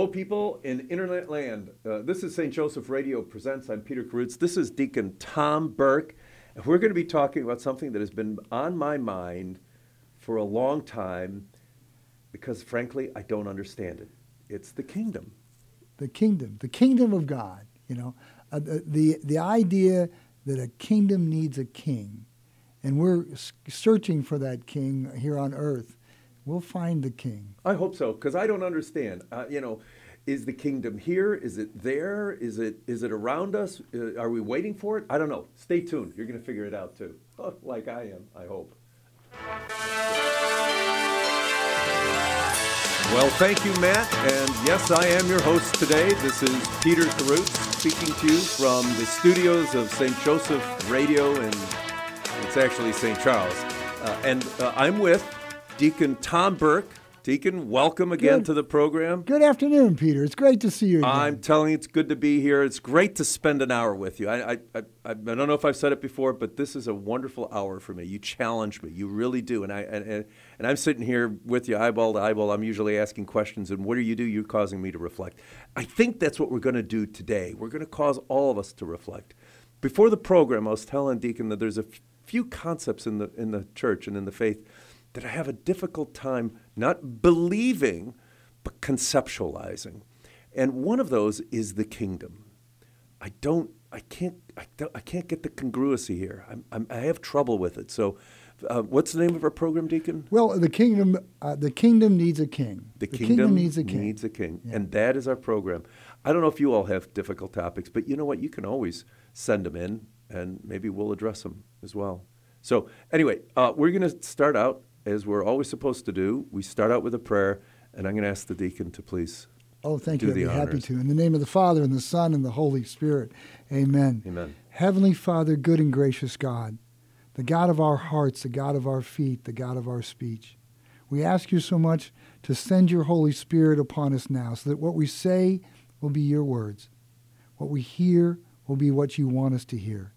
Hello, people in internet land. Uh, this is St. Joseph Radio Presents. I'm Peter Karutz. This is Deacon Tom Burke. And we're going to be talking about something that has been on my mind for a long time because, frankly, I don't understand it. It's the kingdom. The kingdom, the kingdom of God. You know, uh, the, the, idea that a kingdom needs a king, and we're searching for that king here on earth. We'll find the king. I hope so, because I don't understand. Uh, you know, is the kingdom here? Is it there? Is it is it around us? Uh, are we waiting for it? I don't know. Stay tuned. You're going to figure it out too, like I am. I hope. Well, thank you, Matt. And yes, I am your host today. This is Peter Karutz speaking to you from the studios of St. Joseph Radio, and it's actually St. Charles. Uh, and uh, I'm with Deacon Tom Burke. Deacon, welcome again Good. to the program. Good afternoon, Peter. It's great to see you again. I'm telling you, it's good to be here. It's great to spend an hour with you. I, I, I, I don't know if I've said it before, but this is a wonderful hour for me. You challenge me, you really do. And I and, and, and I'm sitting here with you, eyeball to eyeball. I'm usually asking questions, and what do you do? You're causing me to reflect. I think that's what we're going to do today. We're going to cause all of us to reflect. Before the program, I was telling Deacon that there's a few concepts in the in the church and in the faith that I have a difficult time not believing, but conceptualizing. And one of those is the kingdom. I don't, I can't, I, don't, I can't get the congruency here. I'm, I'm, I have trouble with it. So, uh, what's the name of our program, Deacon? well, the kingdom, uh, the kingdom needs a king. The, kingdom, needs a king. Needs a king. Yeah. And that is our program. I don't know if you all have difficult topics, but you know what? You can always send them in, and maybe we'll address them as well. So, anyway, uh, we're going to start out as we're always supposed to do. We start out with a prayer, and I'm going to ask the deacon to please. Oh, thank you. I'd be happy to. In the name of the Father, and the Son, and the Holy Spirit. Amen. Amen. Heavenly Father, good and gracious God, the God of our hearts, the God of our feet, the God of our speech. We ask you so much to send your Holy Spirit upon us now so that what we say will be your words. What we hear will be what you want us to hear.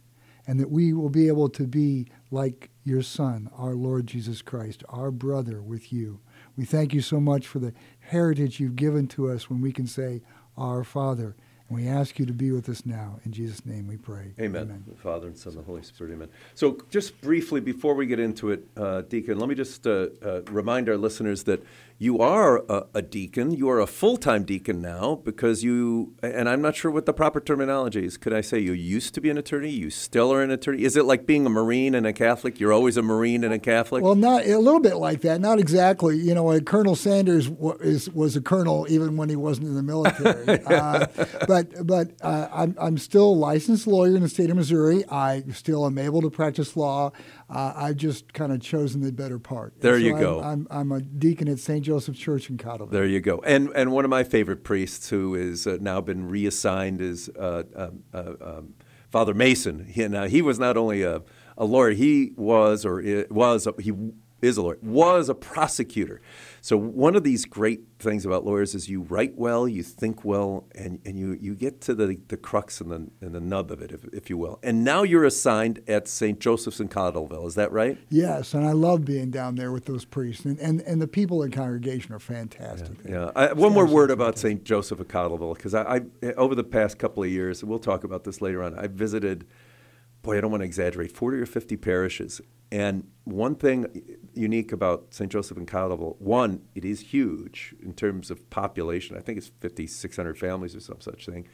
And that we will be able to be like your Son, our Lord Jesus Christ, our brother with you. We thank you so much for the heritage you've given to us when we can say, Our Father. And we ask you to be with us now. In Jesus' name we pray. Amen. The Father and Son and the Holy Spirit. Amen. So, just briefly before we get into it, uh, Deacon, let me just uh, uh, remind our listeners that you are a, a deacon. You are a full time deacon now because you, and I'm not sure what the proper terminology is. Could I say you used to be an attorney? You still are an attorney? Is it like being a Marine and a Catholic? You're always a Marine and a Catholic? Well, not a little bit like that. Not exactly. You know, uh, Colonel Sanders wa- is, was a colonel even when he wasn't in the military. uh, but but uh, I'm I'm still a licensed lawyer in the state of Missouri. I still am able to practice law. Uh, I've just kind of chosen the better part. There so you go. I'm, I'm, I'm a deacon at St. Joseph Church in Cottleville. There you go. And and one of my favorite priests who is uh, now been reassigned is uh, um, uh, um, Father Mason. He, now, he was not only a, a lawyer, he was or was he is a lawyer, was a prosecutor. So one of these great things about lawyers is you write well, you think well, and, and you, you get to the, the crux and the, and the nub of it, if, if you will. And now you're assigned at St. Joseph's in Cottleville. Is that right? Yes, and I love being down there with those priests, and and, and the people in congregation are fantastic. Yeah. I, one more word about St. Joseph of Cottleville, because I, I, over the past couple of years, and we'll talk about this later on, I visited, boy, I don't want to exaggerate, 40 or 50 parishes. And one thing unique about St. Joseph and Cottleville, one, it is huge in terms of population. I think it's 5,600 families or some such thing,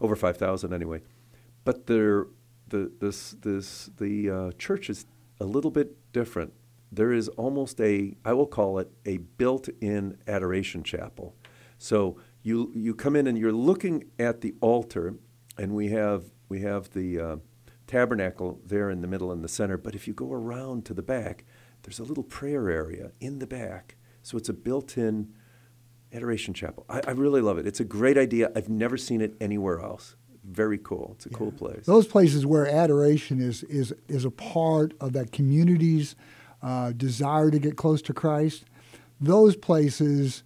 over 5,000 anyway. But the, this, this, the uh, church is a little bit different. There is almost a, I will call it a built-in adoration chapel. So you you come in and you're looking at the altar, and we have we have the uh, tabernacle there in the middle in the center. But if you go around to the back, there's a little prayer area in the back. So it's a built-in Adoration Chapel. I, I really love it. It's a great idea. I've never seen it anywhere else. Very cool. It's a cool place. Those places where adoration is is is a part of that community's uh, desire to get close to Christ. Those places,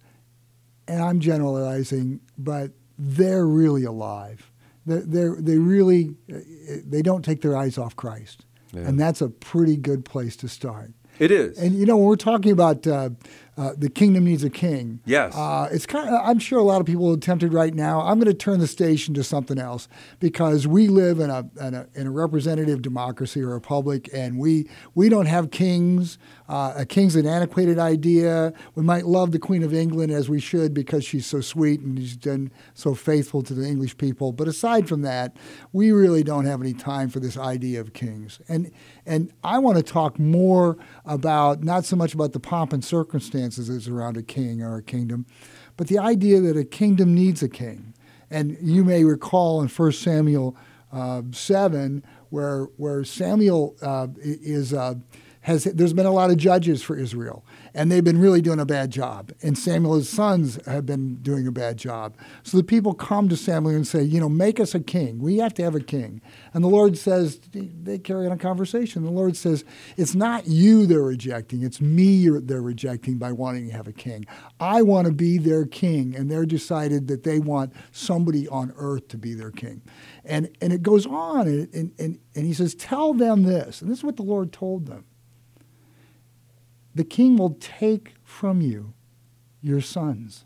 and I'm generalizing, but they're really alive. They're, they're really uh, they don't take their eyes off Christ, Yeah. and that's a pretty good place to start. It is. And you know, when we're talking about uh, uh, the kingdom needs a king, Yes. uh, it's kind of. I'm sure a lot of people are tempted right now. I'm going to turn the station to something else because we live in a in a, in a representative democracy or republic, and we we don't have kings. Uh, a king's an antiquated idea. We might love the Queen of England as we should because she's so sweet and she's been so faithful to the English people. But aside from that, we really don't have any time for this idea of kings. And and I want to talk more about not so much about the pomp and circumstances that's around a king or a kingdom, but the idea that a kingdom needs a king. And you may recall in 1 Samuel uh, 7, where, where Samuel uh, is. Uh, has, there's been a lot of judges for Israel, and they've been really doing a bad job. And Samuel's sons have been doing a bad job. So the people come to Samuel and say, you know, make us a king. We have to have a king. And the Lord says, they carry on a conversation. The Lord says, it's not you they're rejecting, it's me they're rejecting by wanting to have a king. I want to be their king, and they're decided that they want somebody on earth to be their king. And, and it goes on, and, and, and, and he says, tell them this. And this is what the Lord told them the king will take from you your sons.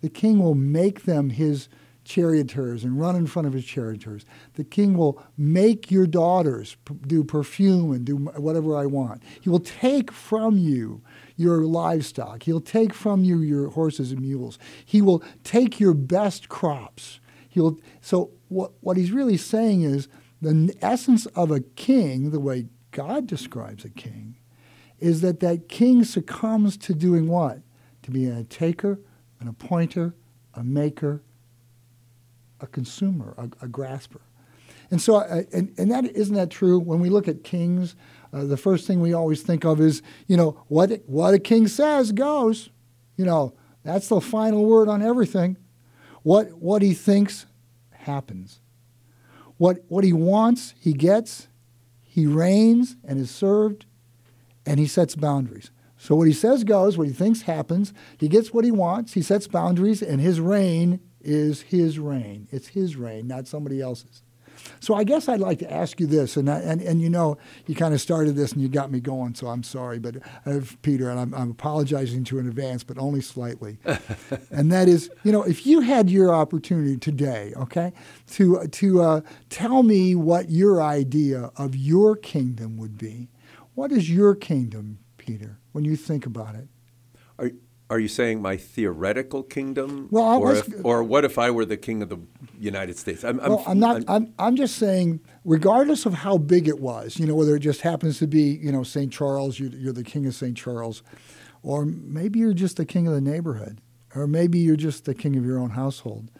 The king will make them his charioteers and run in front of his charioteers. The king will make your daughters p- do perfume and do whatever I want. He will take from you your livestock. He'll take from you your horses and mules. He will take your best crops. He'll so what what he's really saying is the essence of a king, the way God describes a king, is that that king succumbs to doing what? To be a taker, an appointer, a maker, a consumer, a, a grasper. And so, uh, and, and that isn't that true? When we look at kings, uh, the first thing we always think of is, you know, what what a king says goes. You know, that's the final word on everything. What what he thinks happens. What what he wants, he gets. He reigns and is served, and he sets boundaries. So what he says goes, what he thinks happens. He gets what he wants, he sets boundaries, and his reign is his reign. It's his reign, not somebody else's. So I guess I'd like to ask you this, and I, and, and you know, you kind of started this and you got me going, so I'm sorry, but uh, Peter, and I'm, I'm apologizing to you in advance, but only slightly. and that is, you know, if you had your opportunity today, okay, to to uh, tell me what your idea of your kingdom would be, what is your kingdom, Peter, when you think about it? Are, are you saying my theoretical kingdom? Well, I or, was- if, or what if I were the king of the United States? I'm, Well, I'm not. I'm, I'm just saying, regardless of how big it was, you know, whether it just happens to be, you know, St. Charles, you're, you're the king of St. Charles, or maybe you're just the king of the neighborhood, or maybe you're just the king of your own household.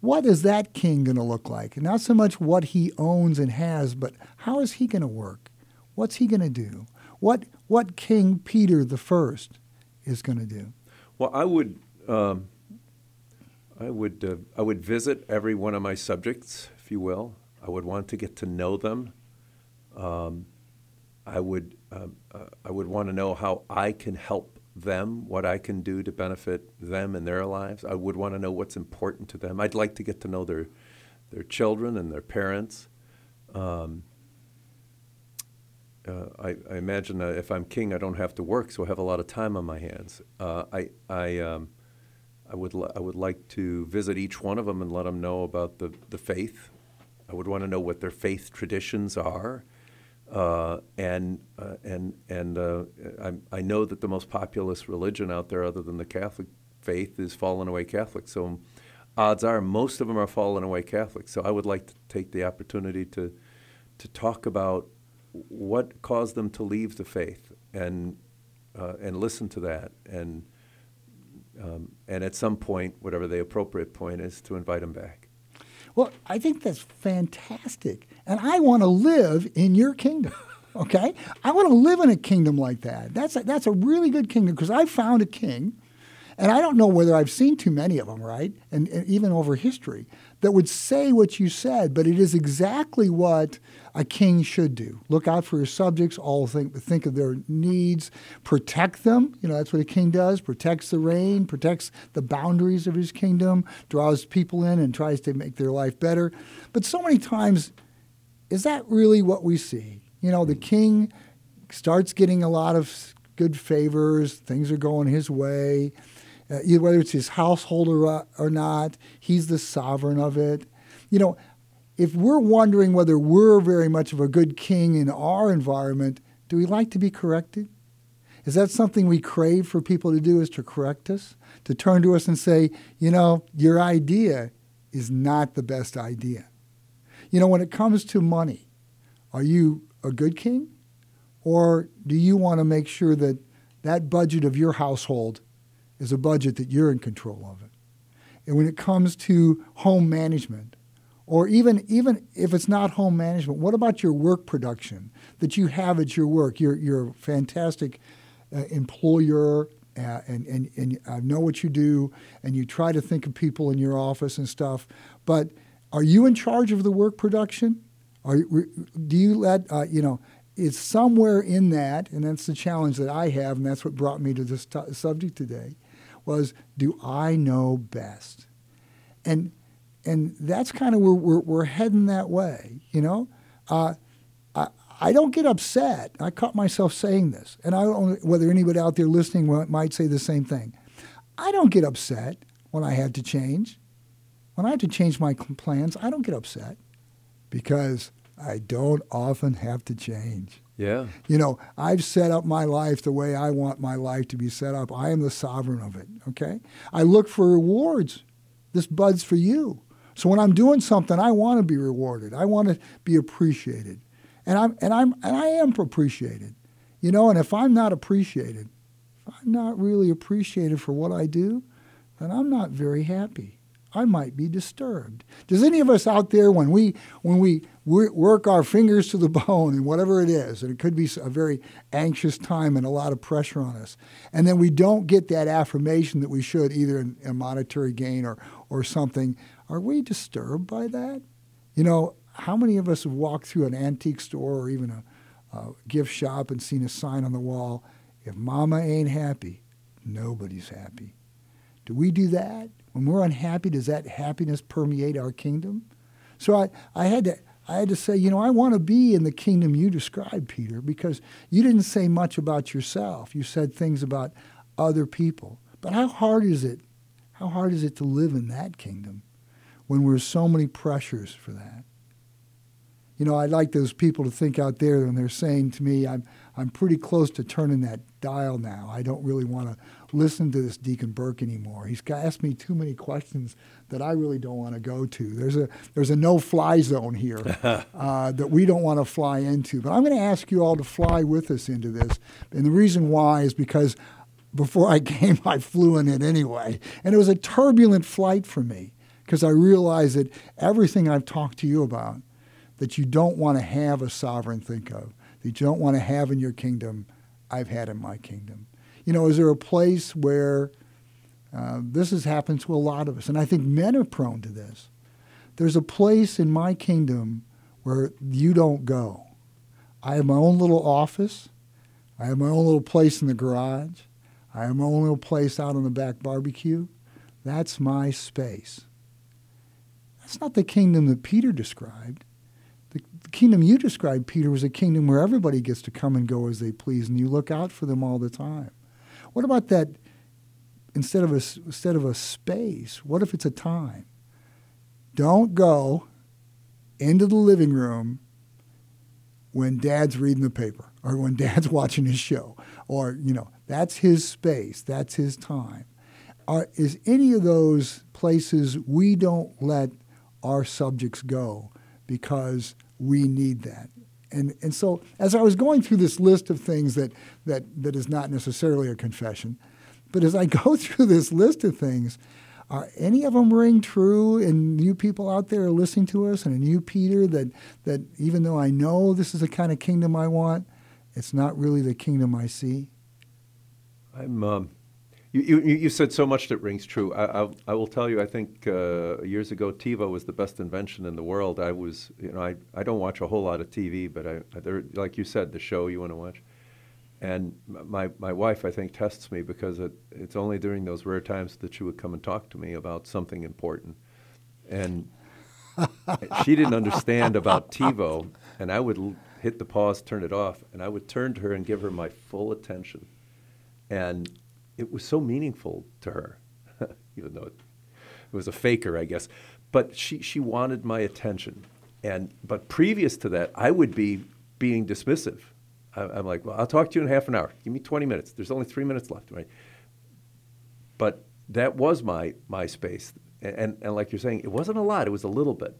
What is that king going to look like? Not so much what he owns and has, but how is he going to work? What's he going to do? What what King Peter the First is going to do? Well, I would, um, I would, uh, I would visit every one of my subjects, if you will. I would want to get to know them. Um, I would, um, uh, I would want to know how I can help them, what I can do to benefit them in their lives. I would want to know what's important to them. I'd like to get to know their, their children and their parents. Um, uh, I, I imagine uh, if I'm king, I don't have to work, so I have a lot of time on my hands. Uh, I, I, um, I would, li- I would like to visit each one of them and let them know about the, the faith. I would want to know what their faith traditions are, uh, and uh, and and uh, I, I know that the most populous religion out there, other than the Catholic faith, is fallen away Catholic. So, odds are most of them are fallen away Catholic. So, I would like to take the opportunity to to talk about what caused them to leave the faith and uh, and listen to that and um, and at some point, whatever the appropriate point is, to invite them back. Well, I think that's fantastic. And I want to live in your kingdom. Okay? I want to live in a kingdom like that. That's a, that's a really good kingdom because I found a king And I don't know whether I've seen too many of them, right? And, and, even over history that would say what you said, but it is exactly what a king should do. Look out for his subjects, all think, think of their needs, protect them. You know, that's what a king does protects the reign, protects the boundaries of his kingdom, draws people in and tries to make their life better. But so many times, is that really what we see? You know, the king starts getting a lot of good favors, things are going his way. Uh, whether it's his household or, or not, he's the sovereign of it. You know, if we're wondering whether we're very much of a good king in our environment, do we like to be corrected? Is that something we crave for people to do is to correct us? To turn to us and say, you know, your idea is not the best idea. You know, when it comes to money, are you a good king? Or do you want to make sure that that budget of your household is a budget that you're in control of it? And when it comes to home management, or even even if it's not home management, what about your work production that you have at your work? You're you're a fantastic uh, employer. Uh, and and and I know what you do, and you try to think of people in your office and stuff. But are you in charge of the work production? Are do you let uh, you know? It's somewhere in that, and that's the challenge that I have, and that's what brought me to this t- subject today. Was do I know best? And and that's kind of where we're, we're heading that way, you know? Uh, I, don't get upset. I caught myself saying this, and I don't know whether anybody out there listening might say the same thing. I don't get upset when I had to change. When I have to change my plans, I don't get upset because I don't often have to change. Yeah. You know, I've set up my life the way I want my life to be set up. I am the sovereign of it, okay? I look for rewards. This bud's for you. So when I'm doing something, I want to be rewarded. I want to be appreciated. And I'm and I'm and I am appreciated. You know, and if I'm not appreciated, if I'm not really appreciated for what I do, then I'm not very happy. I might be disturbed. Does any of us out there, when we when we work our fingers to the bone and whatever it is, and it could be a very anxious time and a lot of pressure on us, and then we don't get that affirmation that we should, either in a monetary gain or or something, are we disturbed by that? You know, how many of us have walked through an antique store or even a, a gift shop and seen a sign on the wall, if mama ain't happy, nobody's happy? Do we do that? When we're unhappy, does that happiness permeate our kingdom? So I, I had to I had to say, you know, I want to be in the kingdom you described, Peter, because you didn't say much about yourself. You said things about other people. But how hard is it? How hard is it to live in that kingdom? when there's so many pressures for that. You know, I'd like those people to think out there when they're saying to me, I'm, I'm pretty close to turning that dial now. I don't really want to listen to this Deacon Burke anymore. He's asked me too many questions that I really don't want to go to. There's a, there's a no fly zone here uh, that we don't want to fly into. But I'm going to ask you all to fly with us into this. And the reason why is because before I came, I flew in it anyway. And it was a turbulent flight for me because I realize that everything I've talked to you about that you don't want to have a sovereign think of, that you don't want to have in your kingdom, I've had in my kingdom. You know, is there a place where uh, this has happened to a lot of us? And I think men are prone to this. There's a place in my kingdom where you don't go. I have my own little office. I have my own little place in the garage. I have my own little place out on the back barbecue. That's my space. That's not the kingdom that Peter described. The, the, kingdom you described, Peter, was a kingdom where everybody gets to come and go as they please, and you look out for them all the time. What about that? Instead of a, instead of a space, what if it's a time? Don't go into the living room when dad's reading the paper or when dad's watching his show or you know that's his space that's his time are, is any of those places we don't let our subjects go because we need that. And, and so as I was going through this list of things that, that, that is not necessarily a confession, but as I go through this list of things, are any of them ring true? And you people out there are listening to us, and you, Peter, that, that even though I know this is the kind of kingdom I want, it's not really the kingdom I see? I'm, um, You, you, you said so much that rings true. I, I, I will tell you, I think uh, years ago, TiVo was the best invention in the world. I was, you know, I, I don't watch a whole lot of TV, but I, like you said, the show you want to watch. And my, my wife, I think, tests me because it, it's only during those rare times that she would come and talk to me about something important. And she didn't understand about TiVo, and I would l- hit the pause, turn it off, and I would turn to her and give her my full attention. And it was so meaningful to her, even though it, it was a faker, I guess. But she, she wanted my attention. And, but previous to that, I would be being dismissive. I, am like, well, I'll talk to you in half an hour. Give me 20 minutes. There's only three minutes left, right? But that was my, my space. And, and, and like you're saying, it wasn't a lot, it was a little bit.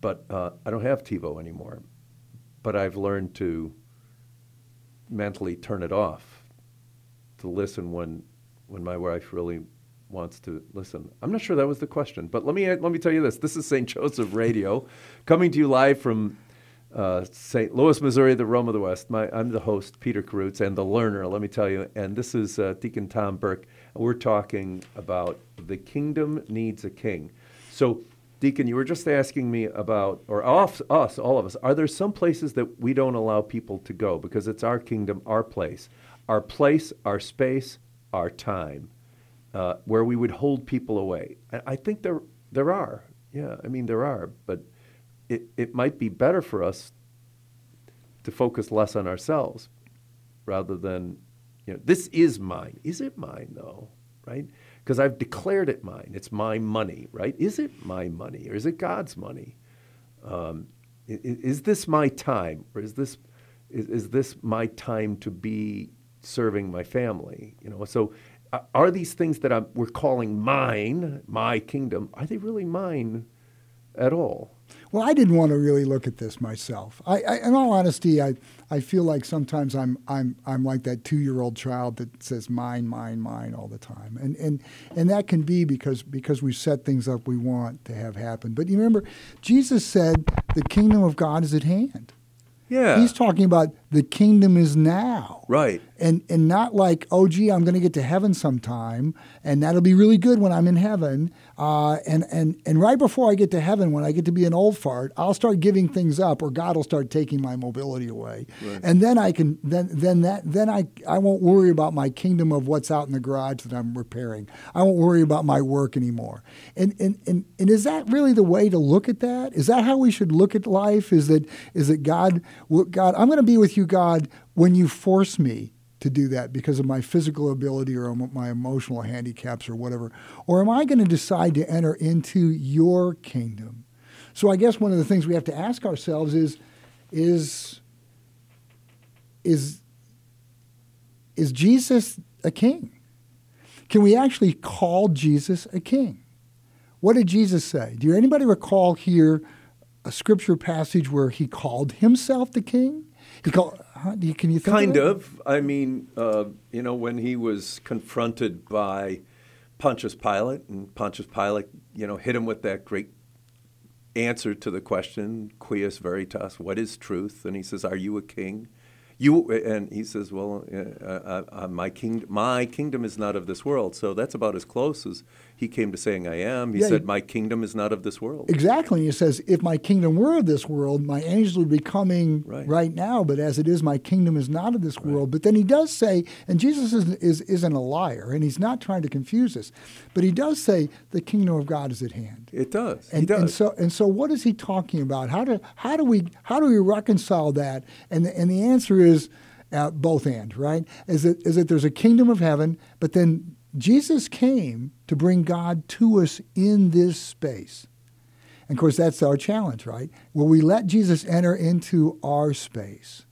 But uh, I don't have TiVo anymore. But I've learned to mentally turn it off to listen when when my wife really wants to listen. I'm not sure that was the question, but let me let me tell you this. This is St. Joseph Radio, coming to you live from uh, St. Louis, Missouri, the Rome of the West. My, I'm the host, Peter Karutz, and the learner. Let me tell you. And this is uh, Deacon Tom Burke. And we're talking about the kingdom needs a king. So, Deacon, you were just asking me about, or off, us, all of us. Are there some places that we don't allow people to go because it's our kingdom, our place? our place, our space, our time, uh, where we would hold people away. I think there there are. Yeah, I mean there are, but it it might be better for us to focus less on ourselves rather than you know this is mine. Is it mine though? Right? Because I've declared it mine. It's my money, right? Is it my money or is it God's money? Um, is, is, this my time or is this is, is this my time to be serving my family. You know, so uh, are these things that I'm, we're calling mine, my kingdom, are they really mine at all? Well, I didn't want to really look at this myself. I, I, in all honesty, I, I feel like sometimes I'm, I'm, I'm like that two-year-old child that says mine, mine, mine all the time, and, and, and that can be because, because we set things up we want to have happen. But you remember, Jesus said, "The kingdom of God is at hand." Yeah, he's talking about the kingdom is now. Right. And and not like, oh gee, I'm going to get to heaven sometime, and that'll be really good when I'm in heaven. Uh, and and and right before I get to heaven, when I get to be an old fart, I'll start giving things up, or God will start taking my mobility away, right. and then I can then then that then I I won't worry about my kingdom of what's out in the garage that I'm repairing. I won't worry about my work anymore. And and and, and is that really the way to look at that? Is that how we should look at life? Is that is that God God I'm going to be with you God, when you force me to do that because of my physical ability or my emotional handicaps or whatever? Or am I going to decide to enter into your kingdom? So I guess one of the things we have to ask ourselves is is is is Jesus a king? Can we actually call Jesus a king? What did Jesus say? Do anybody recall here a scripture passage where he called himself the king? He called, huh? Can you think kind of, of? I mean, uh, you know, when he was confronted by Pontius Pilate, and Pontius Pilate, you know, hit him with that great answer to the question, "Quis veritas?" What is truth? And he says, "Are you a king?" You and he says, "Well, uh, uh, uh, my king, my kingdom is not of this world." So that's about as close as he came to saying, "I am." He yeah, said, "My kingdom is not of this world." Exactly. he says, "If my kingdom were of this world, my angels would be coming right, right now. But as it is, my kingdom is not of this right. world." But then he does say, and Jesus is, is isn't a liar, and he's not trying to confuse us, but he does say the kingdom of God is at hand. It does. And, does. and so and so, what is he talking about? How do how do we how do we reconcile that? And the, and the answer is. Uh, both and right is that is that there's a kingdom of heaven, but then Jesus came to bring God to us in this space. And of course, that's our challenge, right? Will we let Jesus enter into our space?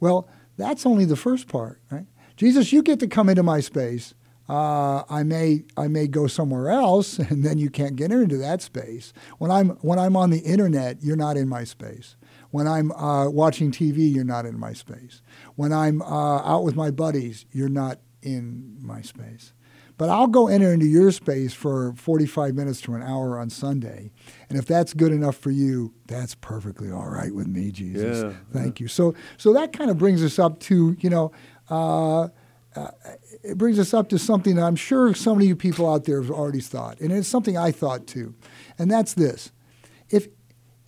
Well, that's only the first part, right? Jesus, you get to come into my space. Uh, I may I may go somewhere else, and then you can't get into that space. When I'm when I'm on the internet, you're not in my space. When I'm uh, watching TV, you're not in my space. When I'm uh, out with my buddies, you're not in my space. But I'll go enter into your space for 45 minutes to an hour on Sunday. And if that's good enough for you, that's perfectly all right with me, Jesus. Yeah, Thank yeah. you. So, so that kind of brings us up to, you know, uh, uh, it brings us up to something that I'm sure some of you people out there have already thought, and it's something I thought too, and that's this: if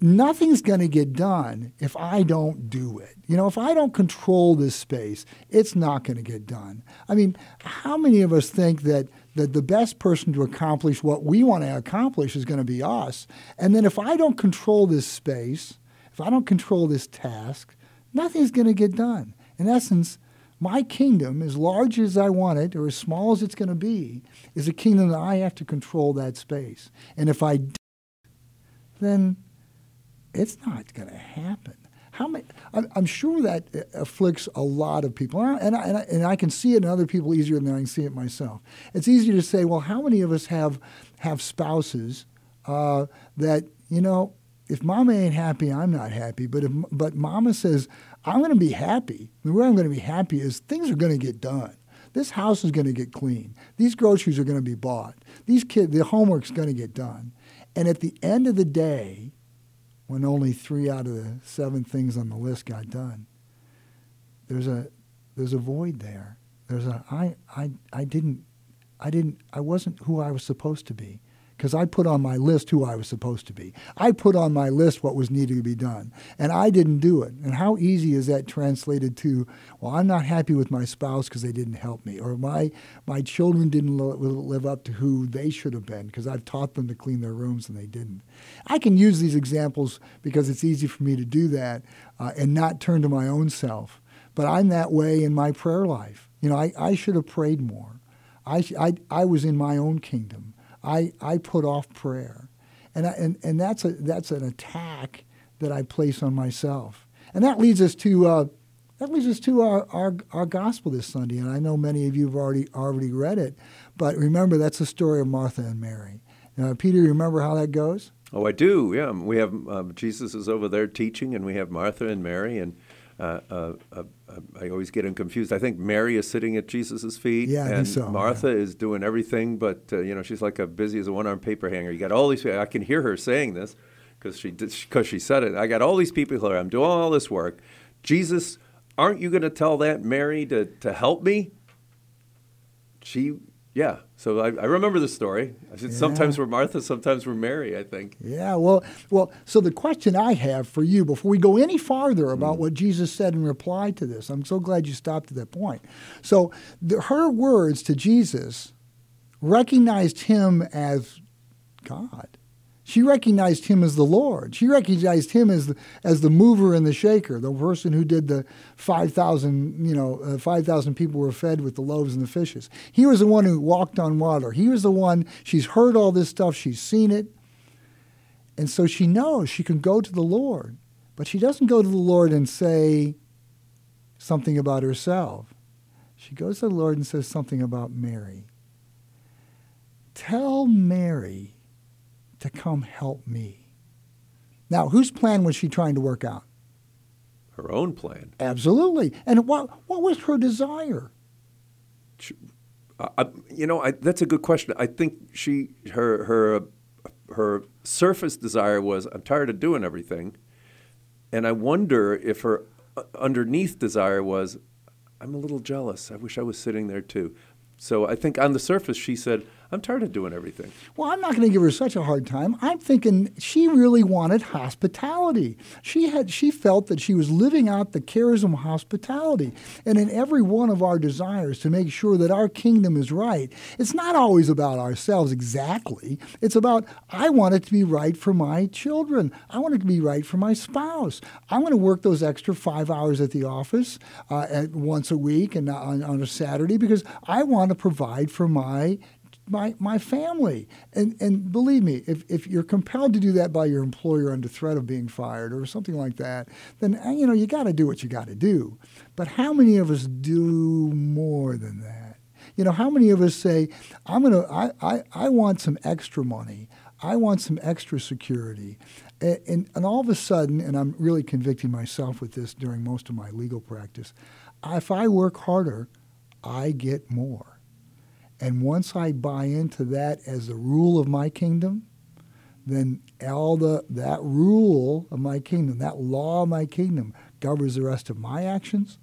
nothing's going to get done if I don't do it. You know, if I don't control this space, it's not going to get done. I mean, how many of us think that that the best person to accomplish what we want to accomplish is going to be us? And then if I don't control this space, if I don't control this task, nothing's going to get done. In essence, my kingdom, as large as I want it or as small as it's going to be, is a kingdom that I have to control that space. And if I don't, then it's not going to happen. How many, I'm, sure that afflicts a lot of people, and I, and, I, and I can see it in other people easier than I can see it myself. It's easy to say, well, how many of us have have spouses uh, that you know, if mama ain't happy, I'm not happy. But if but mama says I'm going to be happy, the way I'm going to be happy is things are going to get done. This house is going to get clean. These groceries are going to be bought. These kids, the homework's going to get done. And at the end of the day, when only three out of the seven things on the list got done. There's a there's a void there. There's a I I I didn't I didn't I wasn't who I was supposed to be because I put on my list who I was supposed to be. I put on my list what was needed to be done, and I didn't do it. And how easy is that translated to, well, I'm not happy with my spouse because they didn't help me, or my, my children didn't live up to who they should have been because I've taught them to clean their rooms and they didn't. I can use these examples because it's easy for me to do that uh, and not turn to my own self. But I'm that way in my prayer life. You know, I, I should have prayed more. I, I, I was in my own kingdom. I, I put off prayer. And, I, and, and that's, a, that's an attack that I place on myself. And that leads us to, uh, that leads us to our, our, our gospel this Sunday. And I know many of you have already, already read it. But remember, that's the story of Martha and Mary. Now, Peter, you remember how that goes? Oh, I do. Yeah, we have uh, Jesus is over there teaching, and we have Martha and Mary, and uh, uh, uh, I always get them confused. I think Mary is sitting at Jesus' feet, yeah, and so, Martha yeah. is doing everything, but uh, you know she's like a busy as a one-armed paper hanger. You got all these. I can hear her saying this because she because she said it. I got all these people here. I'm doing all this work. Jesus, aren't you going to tell that Mary to to help me? She yeah. So I, I remember the story. I said yeah. sometimes we're Martha, sometimes we're Mary, I think. Yeah, well, well, so the question I have for you before we go any farther about mm. what Jesus said in reply to this, I'm so glad you stopped at that point. So the, her words to Jesus recognized him as God. She recognized him as the Lord. She recognized him as the, as the mover and the shaker, the person who did the 5,000, you know, uh, 5,000 people were fed with the loaves and the fishes. He was the one who walked on water. He was the one, she's heard all this stuff, she's seen it. And so she knows she can go to the Lord. But she doesn't go to the Lord and say something about herself. She goes to the Lord and says something about Mary. Tell Mary to come help me. Now, whose plan was she trying to work out? Her own plan. Absolutely. And what, what was her desire? She, uh, you know, I, that's a good question. I think she, her, her, her surface desire was, I'm tired of doing everything. And I wonder if her uh, underneath desire was, I'm a little jealous. I wish I was sitting there too. So I think on the surface, she said, I'm tired of doing everything. Well, I'm not going to give her such a hard time. I'm thinking she really wanted hospitality. She had she felt that she was living out the charism of hospitality. And in every one of our desires to make sure that our kingdom is right, it's not always about ourselves exactly. It's about I want it to be right for my children. I want it to be right for my spouse. I want to work those extra five hours at the office uh, at once a week and on, on a Saturday because I want to provide for my my, my family. And, and believe me, if, if you're compelled to do that by your employer under threat of being fired or something like that, then, uh, you know, you got to do what you got to do. But how many of us do more than that? You know, how many of us say, I'm to, I, I, I want some extra money. I want some extra security. And, and, and all of a sudden, and I'm really convicting myself with this during most of my legal practice, if I work harder, I get more. And once I buy into that as the rule of my kingdom, then all the that rule of my kingdom, that law of my kingdom, governs the rest of my actions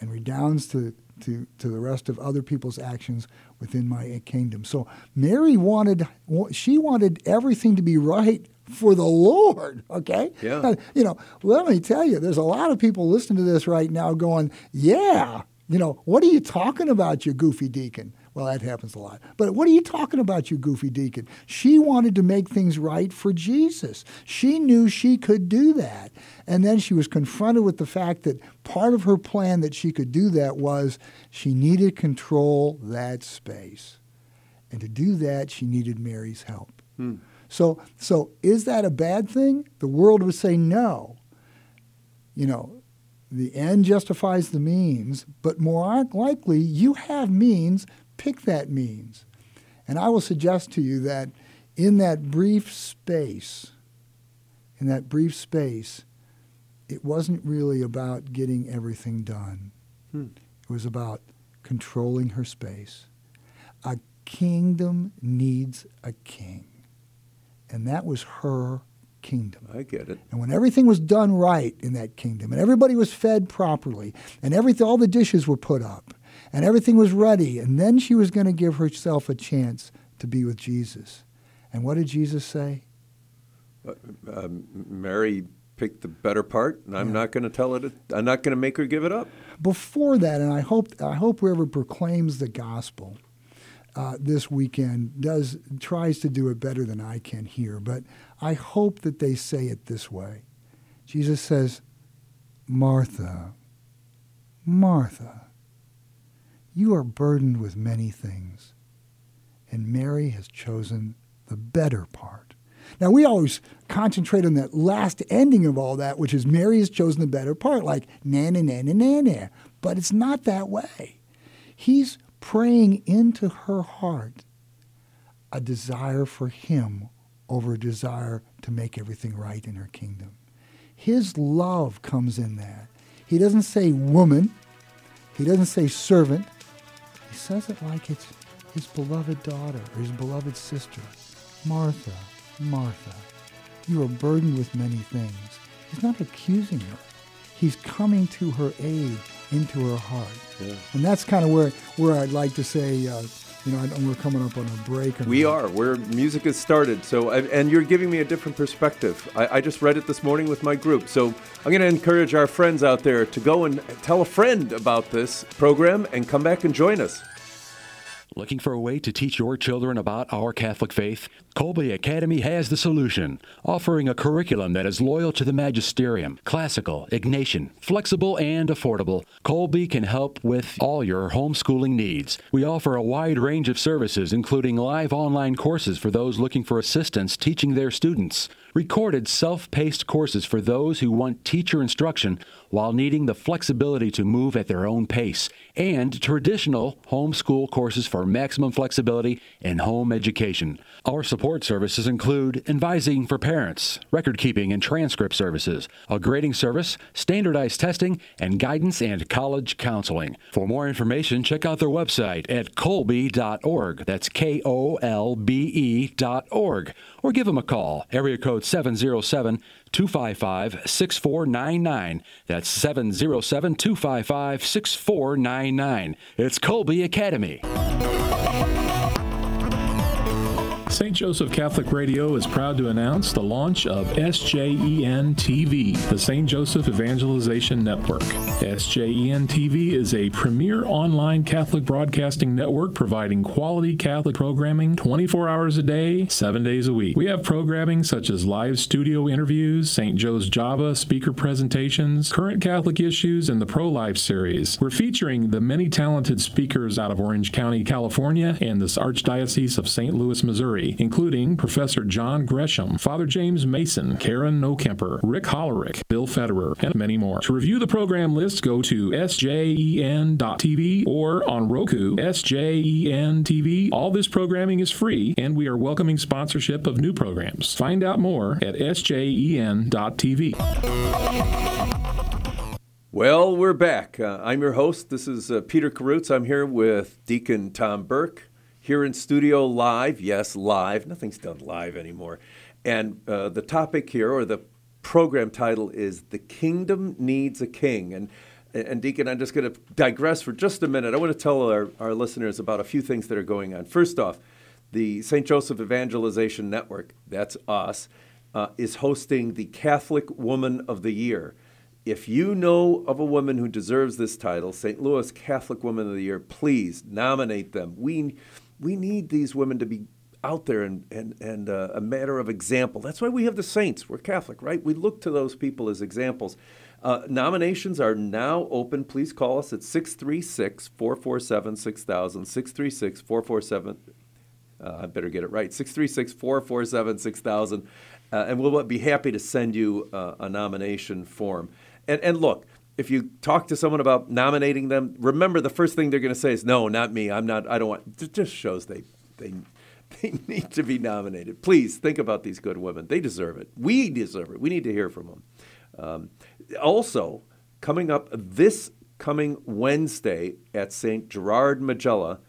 and redounds to, to, to the rest of other people's actions within my kingdom. So Mary wanted, she wanted everything to be right for the Lord, okay? Yeah. You know, let me tell you, there's a lot of people listening to this right now going, yeah, you know, what are you talking about, you goofy deacon? Well, that happens a lot. But what are you talking about, you goofy deacon? She wanted to make things right for Jesus. She knew she could do that. And then she was confronted with the fact that part of her plan that she could do that was she needed to control that space. And to do that, she needed Mary's help. Hmm. So, so is that a bad thing? The world would say no. You know, the end justifies the means, but more likely you have means pick that means. And I will suggest to you that in that brief space, in that brief space, it wasn't really about getting everything done. Hmm. It was about controlling her space. A kingdom needs a king. And that was her kingdom. I get it. And when everything was done right in that kingdom, and everybody was fed properly, and everything, all the dishes were put up, and everything was ready. And then she was going to give herself a chance to be with Jesus. And what did Jesus say? Uh, uh, Mary picked the better part, and I'm yeah. not going to tell it. I'm not going to make her give it up. Before that, and I hope I hope whoever proclaims the gospel uh, this weekend does tries to do it better than I can here. But I hope that they say it this way. Jesus says, "Martha, Martha." You are burdened with many things, and Mary has chosen the better part. Now, we always concentrate on that last ending of all that, which is Mary has chosen the better part, like na na na na na na. But it's not that way. He's praying into her heart a desire for him over a desire to make everything right in her kingdom. His love comes in that. He doesn't say woman, he doesn't say servant, says it like it's his beloved daughter or his beloved sister. Martha, Martha, you are burdened with many things. He's not accusing her. He's coming to her aid into her heart. Yeah. And that's kind of where, where I'd like to say, uh, you know, we're coming up on a break. We are. Where music has started. So, and you're giving me a different perspective. I, I just read it this morning with my group. So, I'm going to encourage our friends out there to go and tell a friend about this program and come back and join us. Looking for a way to teach your children about our Catholic faith? Kolbe Academy has the solution, offering a curriculum that is loyal to the magisterium, classical, Ignatian, flexible, and affordable. Kolbe can help with all your homeschooling needs. We offer a wide range of services, including live online courses for those looking for assistance teaching their students, recorded self paced courses for those who want teacher instruction while needing the flexibility to move at their own pace, and traditional homeschool courses for maximum flexibility in home education. Our support services include advising for parents, record keeping and transcript services, a grading service, standardized testing, and guidance and college counseling. For more information, check out their website at kolbe.org. That's K O L B E.org. Or give them a call, area code 707 255 6499. That's 707 255 6499. It's Kolbe Academy. St. Joseph Catholic Radio is proud to announce the launch of SJEN TV, the St. Joseph Evangelization Network. SJEN TV is a premier online Catholic broadcasting network providing quality Catholic programming 24 hours a day, 7 days a week. We have programming such as live studio interviews, St. Joe's Java speaker presentations, current Catholic issues, and the Pro Life series. We're featuring the many talented speakers out of Orange County, California, and this Archdiocese of St. Louis, Missouri including Professor John Gresham, Father James Mason, Karen Nokemper, Rick Hollerick, Bill Federer, and many more. To review the program list, go to sjen.tv or on Roku, SJEN TV. All this programming is free, and we are welcoming sponsorship of new programs. Find out more at sjen.tv. Well, we're back. Uh, I'm your host. This is uh, Peter Karutz. I'm here with Deacon Tom Burke here in studio live. Yes, live. Nothing's done live anymore. And uh, the topic here, or the program title, is The Kingdom Needs a King. And and Deacon, I'm just going to digress for just a minute. I want to tell our, our listeners about a few things that are going on. First off, the St. Joseph Evangelization Network, that's us, uh, is hosting the Catholic Woman of the Year. If you know of a woman who deserves this title, St. Louis Catholic Woman of the Year, please nominate them. We, we need these women to be out there and, and, and uh, a matter of example. That's why we have the saints. We're Catholic, right? We look to those people as examples. Uh, nominations are now open. Please call us at 636 447 6000. 636 447 uh, I better get it right. 636 447 6000. Uh, and we'll be happy to send you uh, a nomination form. And, and look, if you talk to someone about nominating them, remember the first thing they're going to say is, "No, not me. I'm not. I don't want." It just shows they they they need to be nominated. Please think about these good women. They deserve it. We deserve it. We need to hear from them. Um, also, coming up this coming Wednesday at St. Gerard Majella,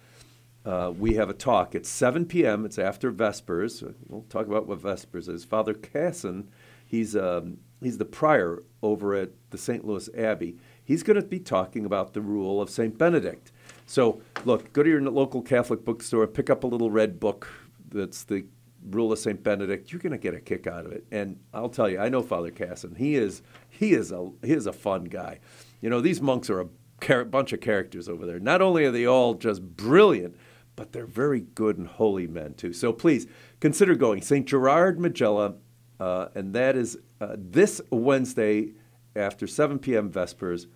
uh, we have a talk at 7 p.m. It's after Vespers. We'll talk about what Vespers is. Father Casson, he's, um, he's the prior over at the St. Louis Abbey. He's going to be talking about the rule of St. Benedict. So, look, go to your local Catholic bookstore, pick up a little red book that's the rule of St. Benedict. You're going to get a kick out of it. And I'll tell you, I know Father Casson. He is, he is, a, he is a fun guy. You know, these monks are a char- bunch of characters over there. Not only are they all just brilliant, but they're very good and holy men too. So please consider going. St. Gerard Majella, uh, and that is uh, this Wednesday after 7 p.m. Vespers.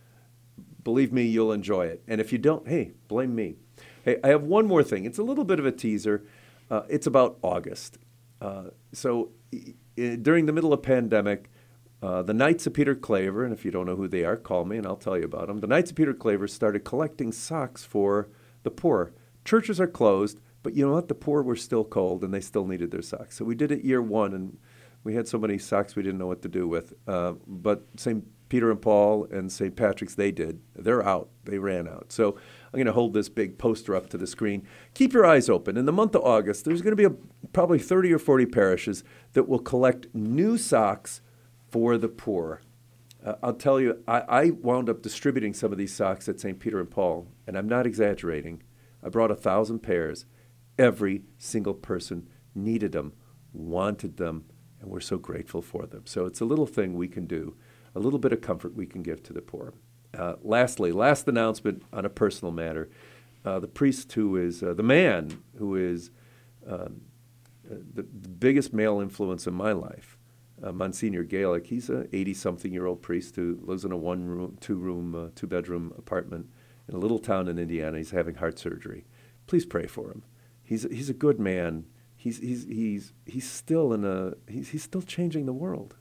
Believe me, you'll enjoy it. And if you don't, hey, blame me. Hey, I have one more thing. It's a little bit of a teaser. Uh, it's about August. Uh, so during the middle of pandemic, uh, the Knights of Peter Claver, and if you don't know who they are, call me and I'll tell you about them. The Knights of Peter Claver started collecting socks for the poor. Churches are closed, but you know what? The poor were still cold and they still needed their socks. So we did it year one, and we had so many socks we didn't know what to do with. Uh, but St. Peter and Paul and St. Patrick's, they did. They're out. They ran out. So I'm going to hold this big poster up to the screen. Keep your eyes open. In the month of August, there's going to be a, probably 30 or 40 parishes that will collect new socks for the poor. Uh, I'll tell you, I, I wound up distributing some of these socks at St. Peter and Paul, and I'm not exaggerating. I brought a thousand pairs. Every single person needed them, wanted them, and we're so grateful for them. So it's a little thing we can do, a little bit of comfort we can give to the poor. Uh, lastly, last announcement on a personal matter. Uh, the priest who is, uh, the man who is um, uh, the, the biggest male influence in my life, uh, Monsignor Gaelic, he's an 80 something year old priest who lives in a one room, two room, uh, two bedroom apartment in a little town in Indiana. He's having heart surgery. Please pray for him. He's, he's a good man. He's, he's, he's, he's still in a, he's, he's still changing the world.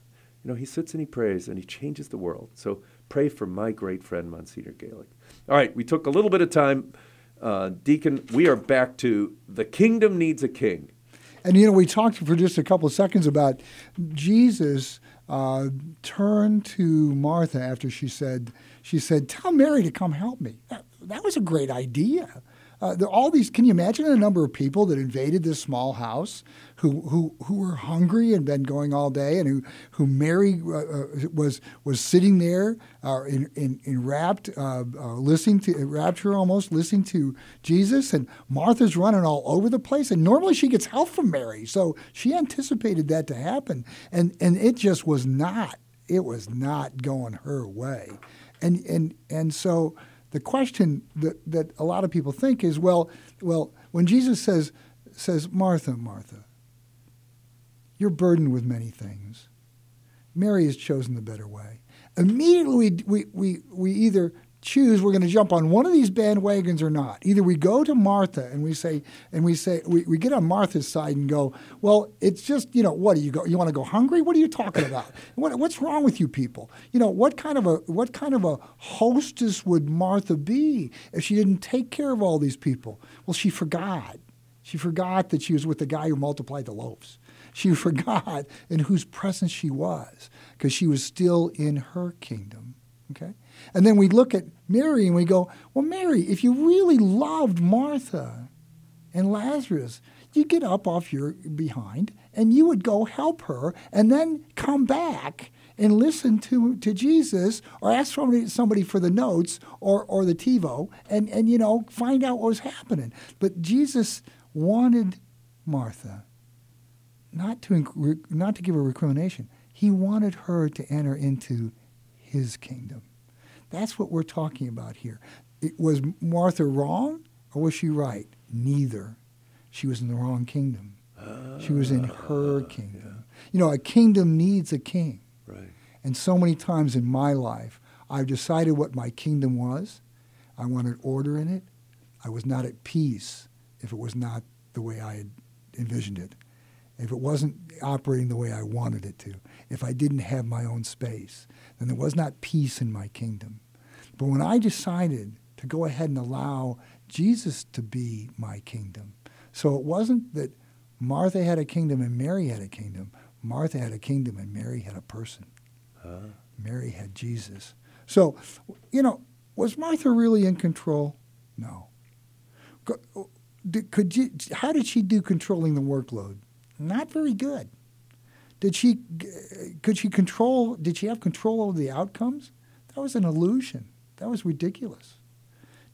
You know, he sits and he prays and he changes the world. So pray for my great friend, Monsignor Gaelic. All right, we took a little bit of time. Uh, Deacon, we are back to the kingdom needs a king. And you know, we talked for just a couple of seconds about Jesus uh, turned to Martha after she said, she said, "Tell Mary to come help me." That, that was a great idea. Uh, there, all these. Can you imagine the number of people that invaded this small house, who who who were hungry and been going all day, and who who Mary uh, uh, was was sitting there uh, in, in enwrapped, uh, uh, listening to rapture almost, listening to Jesus, and Martha's running all over the place. And normally she gets help from Mary, so she anticipated that to happen, and and it just was not. It was not going her way, and and and so the question that, that a lot of people think is, well, well, when Jesus says, says, Martha, Martha, you're burdened with many things. Mary has chosen the better way. Immediately, we, we, we, we either choose we're going to jump on one of these bandwagons or not. Either we go to Martha and we say, and we say, we, we get on Martha's side and go, well, it's just, you know, what do you go? You want to go hungry? What are you talking about? what, what's wrong with you people? You know, what kind of a what kind of a hostess would Martha be if she didn't take care of all these people? Well, she forgot. She forgot that she was with the guy who multiplied the loaves. She forgot in whose presence she was because she was still in her kingdom. Okay? And then we look at Mary and we go, well, Mary, if you really loved Martha and Lazarus, you'd get up off your behind and you would go help her and then come back and listen to, to Jesus or ask somebody, somebody for the notes or, or the TiVo and, and, you know, find out what was happening. But Jesus wanted Martha not to, not to give her recrimination. He wanted her to enter into his kingdom. That's what we're talking about here. It, was Martha wrong or was she right? Neither. She was in the wrong kingdom. she was in her Ah, kingdom. You know, a kingdom needs a king. Right. And so many times in my life, I've decided what my kingdom was. I wanted order in it. I was not at peace if it was not the way I had envisioned it. If it wasn't operating the way I wanted it to. If I didn't have my own space, then there was not peace in my kingdom. But when I decided to go ahead and allow Jesus to be my kingdom, so it wasn't that Martha had a kingdom and Mary had a kingdom. Martha had a kingdom and Mary had a person. Mary had Jesus. So, you know, was Martha really in control? No. Co- Could you, how did she do controlling the workload? Not very good. Did she, could she control, did she have control over the outcomes? That was an illusion. That was ridiculous.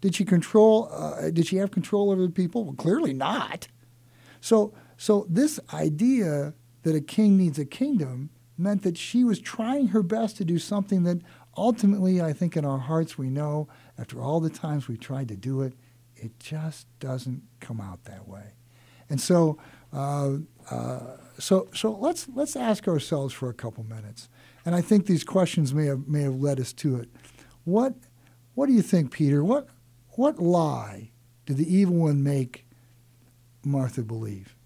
Did she control, uh, did she have control over the people? Well, clearly not. So, so this idea that a king needs a kingdom meant that she was trying her best to do something that ultimately, I think in our hearts, we know after all the times we've tried to do it, it just doesn't come out that way. And so, uh, uh, so, so let's let's ask ourselves for a couple minutes. And I think these questions may have may have led us to it. What what do you think, Peter? What what lie did the evil one make Martha believe?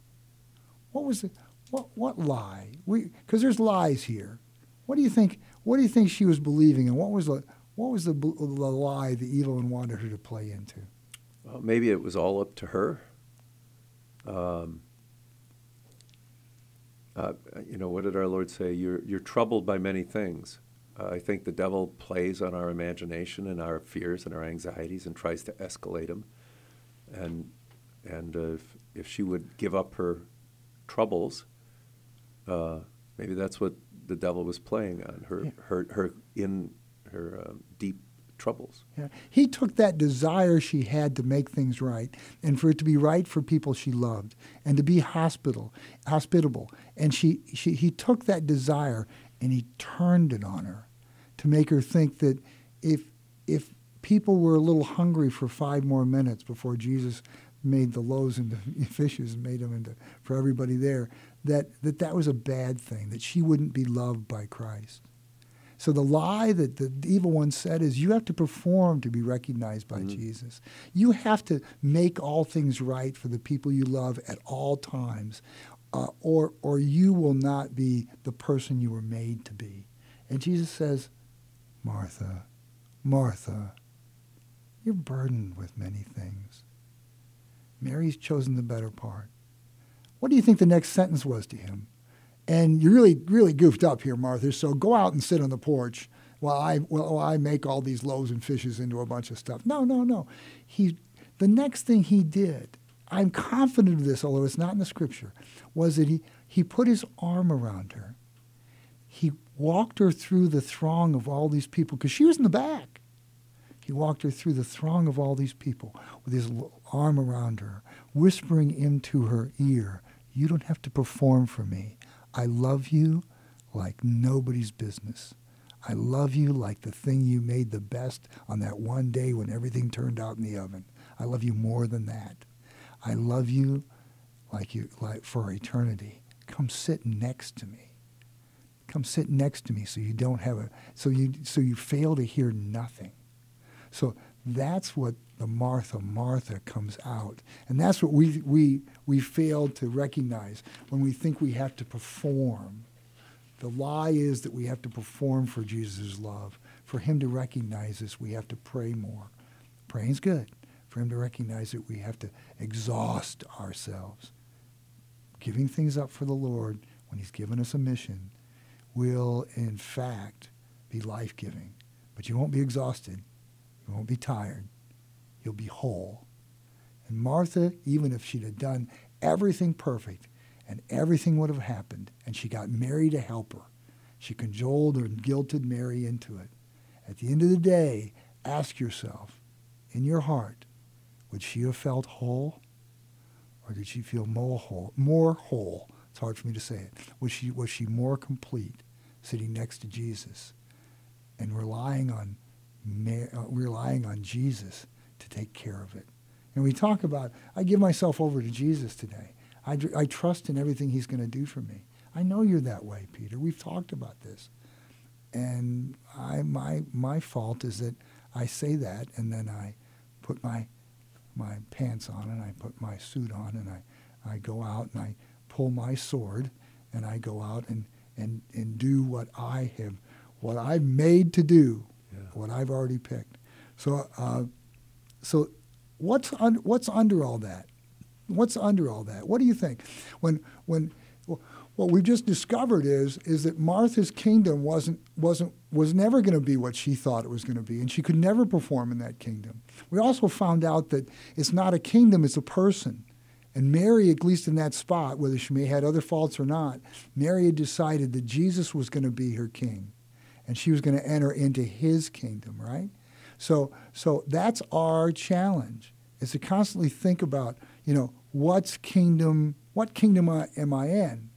What was it? What what lie? Because there's lies here. What do you think? What do you think she was believing, and what was the what was the, the lie the evil one wanted her to play into? Well, maybe it was all up to her. Um, uh, you know, what did our Lord say? You're, you're troubled by many things. Uh, I think the devil plays on our imagination and our fears and our anxieties and tries to escalate them. And, and uh, if, if she would give up her troubles, uh, maybe that's what the devil was playing on her, Yeah. her, her in her um, deep troubles. Yeah. He took that desire she had to make things right and for it to be right for people she loved and to be hospital, hospitable. And she, she, he took that desire and he turned it on her to make her think that if, if people were a little hungry for five more minutes before Jesus made the loaves into fishes and made them into for everybody there, that, that that was a bad thing, that she wouldn't be loved by Christ. So the lie that the evil one said is you have to perform to be recognized by mm-hmm. Jesus. You have to make all things right for the people you love at all times, uh, or, or you will not be the person you were made to be. And Jesus says, Martha, Martha, you're burdened with many things. Mary's chosen the better part. What do you think the next sentence was to him? And you really, really goofed up here, Martha. So go out and sit on the porch while I, while I make all these loaves and fishes into a bunch of stuff. No, no, no. He, the next thing he did, I'm confident of this, although it's not in the scripture, was that he, he put his arm around her. He walked her through the throng of all these people because she was in the back. He walked her through the throng of all these people with his arm around her, whispering into her ear, You don't have to perform for me. I love you like nobody's business. I love you like the thing you made the best on that one day when everything turned out in the oven. I love you more than that. I love you like you like for eternity. Come sit next to me. Come sit next to me so you don't have a so you so you fail to hear nothing. So that's what the Martha, Martha comes out. And that's what we, we, we fail to recognize when we think we have to perform. The lie is that we have to perform for Jesus' love. For him to recognize us, we have to pray more. Praying's good. For him to recognize it, we have to exhaust ourselves. Giving things up for the Lord when he's given us a mission will, in fact, be life-giving. But you won't be exhausted. You won't be tired. You'll be whole. And Martha, even if she'd have done everything perfect and everything would have happened and she got Mary to help her, She cajoled and guilted Mary into it. At the end of the day, ask yourself, in your heart, would she have felt whole? Or did she feel more whole? More whole. It's hard for me to say it. Was she, was she more complete sitting next to Jesus and relying on, uh, relying on Jesus to take care of it? And we talk about, I give myself over to Jesus today. I, I trust in everything he's going to do for me. I know you're that way, Peter. We've talked about this. And I, my, my fault is that I say that and then I put my, my pants on and I put my suit on and I, I go out and I pull my sword and I go out and, and, and do what I have, what I've made to do, yeah. what I've already picked. So, uh, so what's, un, what's under all that? What's under all that? What do you think? When, when, what we've just discovered is is that Martha's kingdom wasn't wasn't was never going to be what she thought it was going to be, and she could never perform in that kingdom. We also found out that it's not a kingdom; it's a person. And Mary, at least in that spot, whether she may have had other faults or not, Mary had decided that Jesus was going to be her king, and she was going to enter into His kingdom. Right. So so that's our challenge: is to constantly think about you know what's kingdom, what kingdom uh, am I in?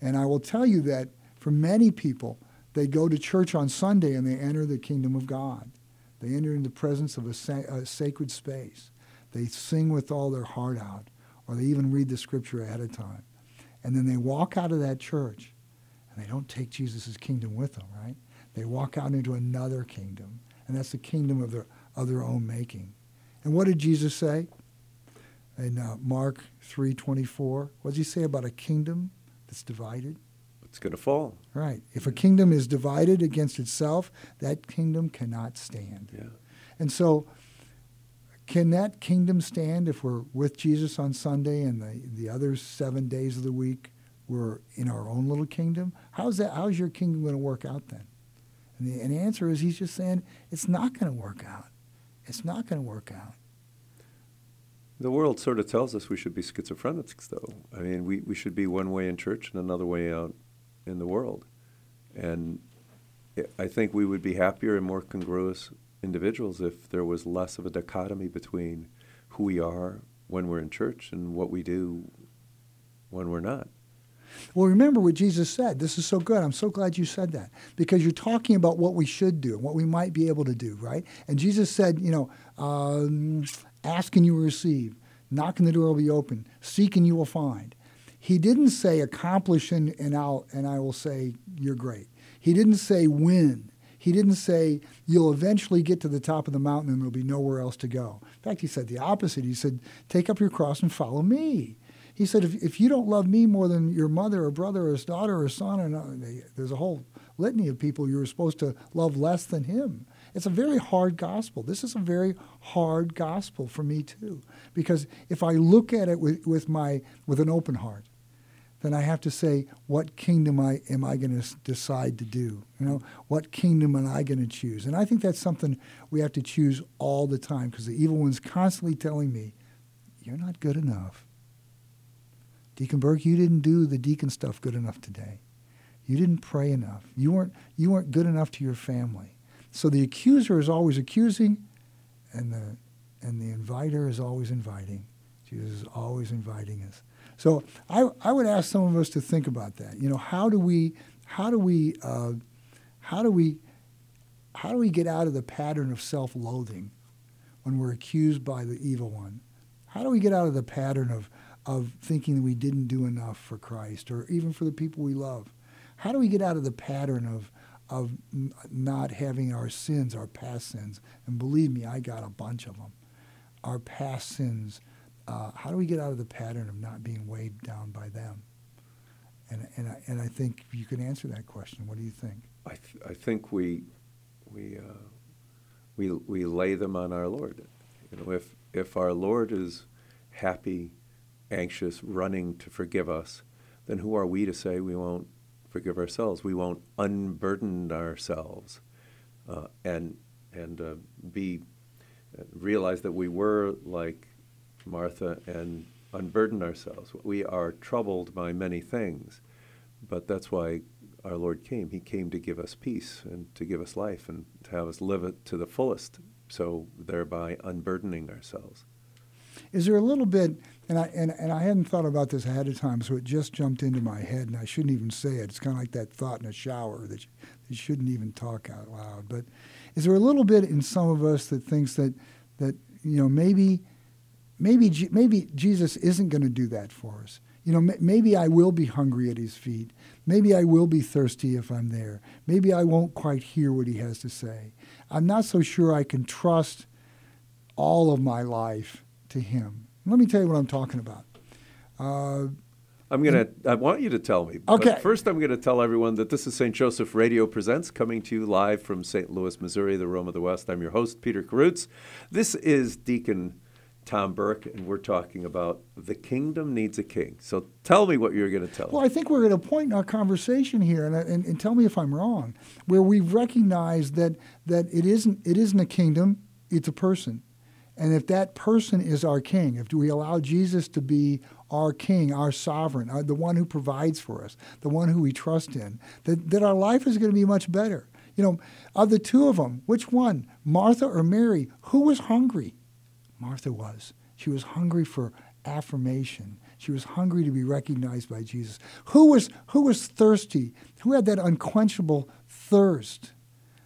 And I will tell you that for many people, they go to church on Sunday and they enter the kingdom of God. They enter in the presence of a, sa- a sacred space. They sing with all their heart out, or they even read the scripture ahead of time. And then they walk out of that church and they don't take Jesus' kingdom with them, right? They walk out into another kingdom, and that's the kingdom of their, of their own making. And what did Jesus say? In uh, Mark 3.24, what does he say about a kingdom that's divided? It's going to fall. Right. If a kingdom is divided against itself, that kingdom cannot stand. Yeah. And so, can that kingdom stand if we're with Jesus on Sunday and the, the other seven days of the week we're in our own little kingdom? How's that? How's your kingdom going to work out then? And the, and the answer is he's just saying it's not going to work out. It's not going to work out. The world sort of tells us we should be schizophrenics, though. I mean, we, we should be one way in church and another way out in the world. And I think we would be happier and more congruous individuals if there was less of a dichotomy between who we are when we're in church and what we do when we're not. Well, remember what Jesus said. This is so good. I'm so glad you said that because you're talking about what we should do and what we might be able to do, right? And Jesus said, you know, um, Ask and you will receive. Knock and the door will be open. Seek and you will find. He didn't say accomplish and, and, I'll, and I will say you're great. He didn't say win. He didn't say you'll eventually get to the top of the mountain and there'll be nowhere else to go. In fact, he said the opposite. He said, take up your cross and follow me. He said, if, if you don't love me more than your mother or brother or daughter or son, and there's a whole litany of people you're supposed to love less than him. It's a very hard gospel. This is a very hard gospel for me too, because if I look at it with, with my with an open heart, then I have to say, what kingdom I, am I going to decide to do? You know, what kingdom am I going to choose? And I think that's something we have to choose all the time because the evil one's constantly telling me, you're not good enough. Deacon Burke, you didn't do the deacon stuff good enough today. You didn't pray enough. You weren't, you weren't good enough to your family. So the accuser is always accusing, and the and the inviter is always inviting. Jesus is always inviting us. So I, I would ask some of us to think about that. You know, how do we how do we uh, how do we how do we get out of the pattern of self-loathing when we're accused by the evil one? How do we get out of the pattern of of thinking that we didn't do enough for Christ or even for the people we love? How do we get out of the pattern of of n- not having our sins, our past sins. And believe me, I got a bunch of them. Our past sins. Uh, how do we get out of the pattern of not being weighed down by them? And and I, and I think you can answer that question. What do you think? I th- I think we we uh, we we lay them on our Lord. You know, if if our Lord is happy, anxious, running to forgive us, then who are we to say we won't forgive ourselves. We won't unburden ourselves uh, and and uh, be uh, realize that we were like Martha and unburden ourselves. We are troubled by many things, but that's why our Lord came. He came to give us peace and to give us life and to have us live it to the fullest, so thereby unburdening ourselves. Is there a little bit, and I and, and I hadn't thought about this ahead of time, so it just jumped into my head, and I shouldn't even say it. It's kind of like that thought in a shower that you, you shouldn't even talk out loud. But is there a little bit in some of us that thinks that that you know maybe maybe maybe Jesus isn't going to do that for us? You know, maybe I will be hungry at his feet. Maybe I will be thirsty if I'm there. Maybe I won't quite hear what he has to say. I'm not so sure I can trust all of my life to him. Let me tell you what I'm talking about. Uh, I'm gonna. I want you to tell me. Okay. First, I'm gonna tell everyone that this is St. Joseph Radio Presents, coming to you live from St. Louis, Missouri, the Rome of the West. I'm your host, Peter Karutz. This is Deacon Tom Burke, and we're talking about the kingdom needs a king. So tell me what you're going to tell. Well, I think we're at a point in our conversation here, and, and, and tell me if I'm wrong, where we've recognized that that it isn't it isn't a kingdom, it's a person. And if that person is our king, if we allow Jesus to be our king, our sovereign, uh, the one who provides for us, the one who we trust in, that, that our life is going to be much better. You know, of the two of them, which one, Martha or Mary, who was hungry? Martha was. She was hungry for affirmation. She was hungry to be recognized by Jesus. Who was, who was thirsty? Who had that unquenchable thirst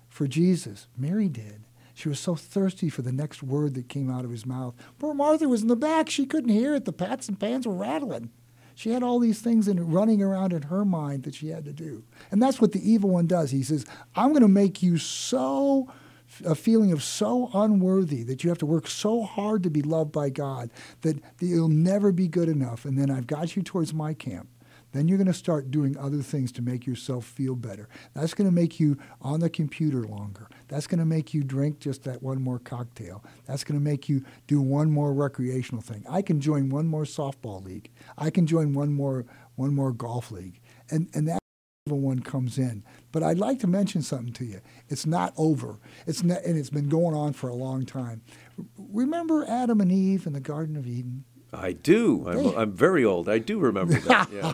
for Jesus? Mary did. She was so thirsty for the next word that came out of his mouth. Poor Martha was in the back. She couldn't hear it. The pots and pans were rattling. She had all these things in, running around in her mind that she had to do. And that's what the evil one does. He says, I'm going to make you so a feeling of so unworthy that you have to work so hard to be loved by God that, that you'll never be good enough. And then I've got you towards my camp. Then you're going to start doing other things to make yourself feel better. That's going to make you on the computer longer. That's going to make you drink just that one more cocktail. That's going to make you do one more recreational thing. I can join one more softball league. I can join one more one more golf league. And and that one comes in. But I'd like to mention something to you. It's not over. It's and it's been going on for a long time. Remember Adam and Eve in the Garden of Eden? I do. I'm, hey. I'm very old. I do remember that. Yeah.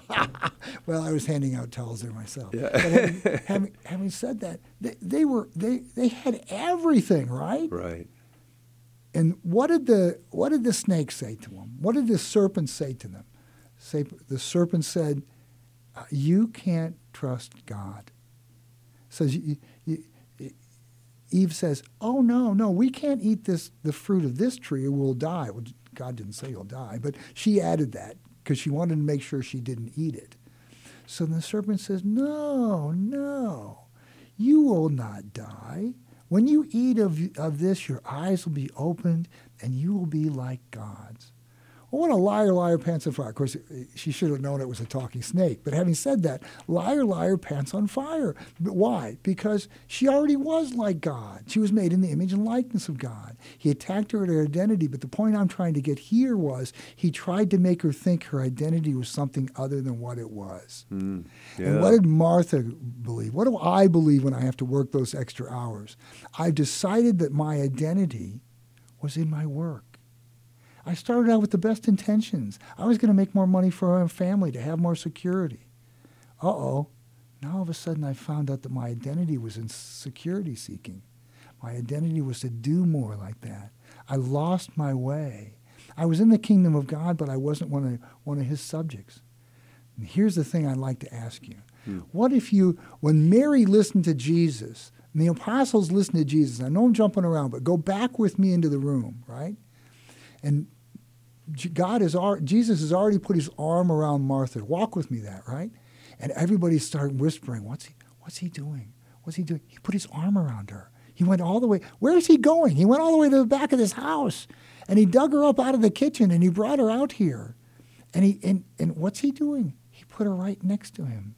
well, I was handing out towels there myself. Yeah. having, having, having, said that, they, they were they they had everything, right? Right. And what did the what did the snake say to them? What did the serpent say to them? Say the serpent said, uh, "You can't trust God. Says Eve says, "Oh no, no, we can't eat this the fruit of this tree, or we'll die." God didn't say you'll die, but she added that because she wanted to make sure she didn't eat it. So the serpent says, "No, no, you will not die. When you eat of, of this, your eyes will be opened, and you will be like gods." Well, what a liar, liar, pants on fire. Of course, she should have known it was a talking snake. But having said that, liar, liar, pants on fire. But why? Because she already was like God. She was made in the image and likeness of God. He attacked her at her identity. But the point I'm trying to get here was he tried to make her think her identity was something other than what it was. Mm, yeah. And what did Martha believe? What do I believe when I have to work those extra hours? I've decided that my identity was in my work. I started out with the best intentions. I was going to make more money for our family, to have more security. Uh oh. Now all of a sudden I found out that my identity was in security seeking. My identity was to do more like that. I lost my way. I was in the kingdom of God, but I wasn't one of, one of his subjects. And here's the thing I'd like to ask you. Hmm. What if you, when Mary listened to Jesus, and the apostles listened to Jesus, I know I'm jumping around, but go back with me into the room, right? And God is our, Jesus has already put his arm around Martha. Walk with me that, right? And everybody started whispering, What's he what's he doing? What's he doing? He put his arm around her. He went all the way. Where is he going? He went all the way to the back of this house. And he dug her up out of the kitchen and he brought her out here. And he and, and what's he doing? He put her right next to him.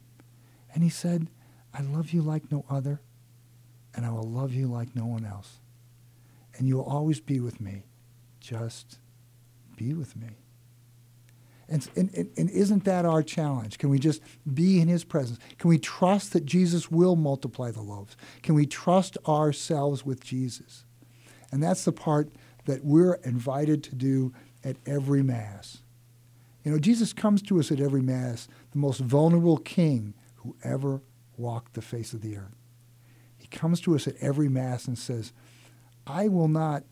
And he said, I love you like no other, and I will love you like no one else. And you will always be with me. Just be with me. And, and, and, isn't that our challenge? Can we just be in his presence? Can we trust that Jesus will multiply the loaves? Can we trust ourselves with Jesus? And that's the part that we're invited to do at every Mass. You know, Jesus comes to us at every Mass, the most vulnerable king who ever walked the face of the earth. He comes to us at every Mass and says, I will not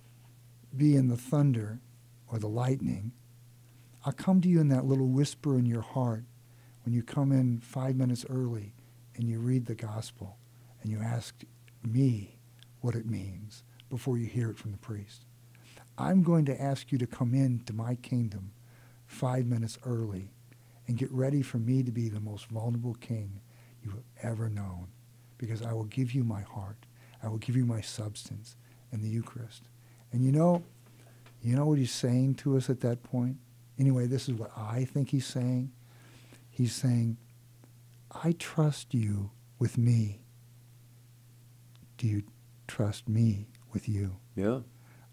be in the thunder or the lightning. I'll come to you in that little whisper in your heart when you come in five minutes early and you read the gospel and you ask me what it means before you hear it from the priest. I'm going to ask you to come into my kingdom five minutes early and get ready for me to be the most vulnerable king you have ever known because I will give you my heart. I will give you my substance in the Eucharist. And you know, you know what he's saying to us at that point? Anyway, this is what I think he's saying. He's saying, I trust you with me. Do you trust me with you? Yeah.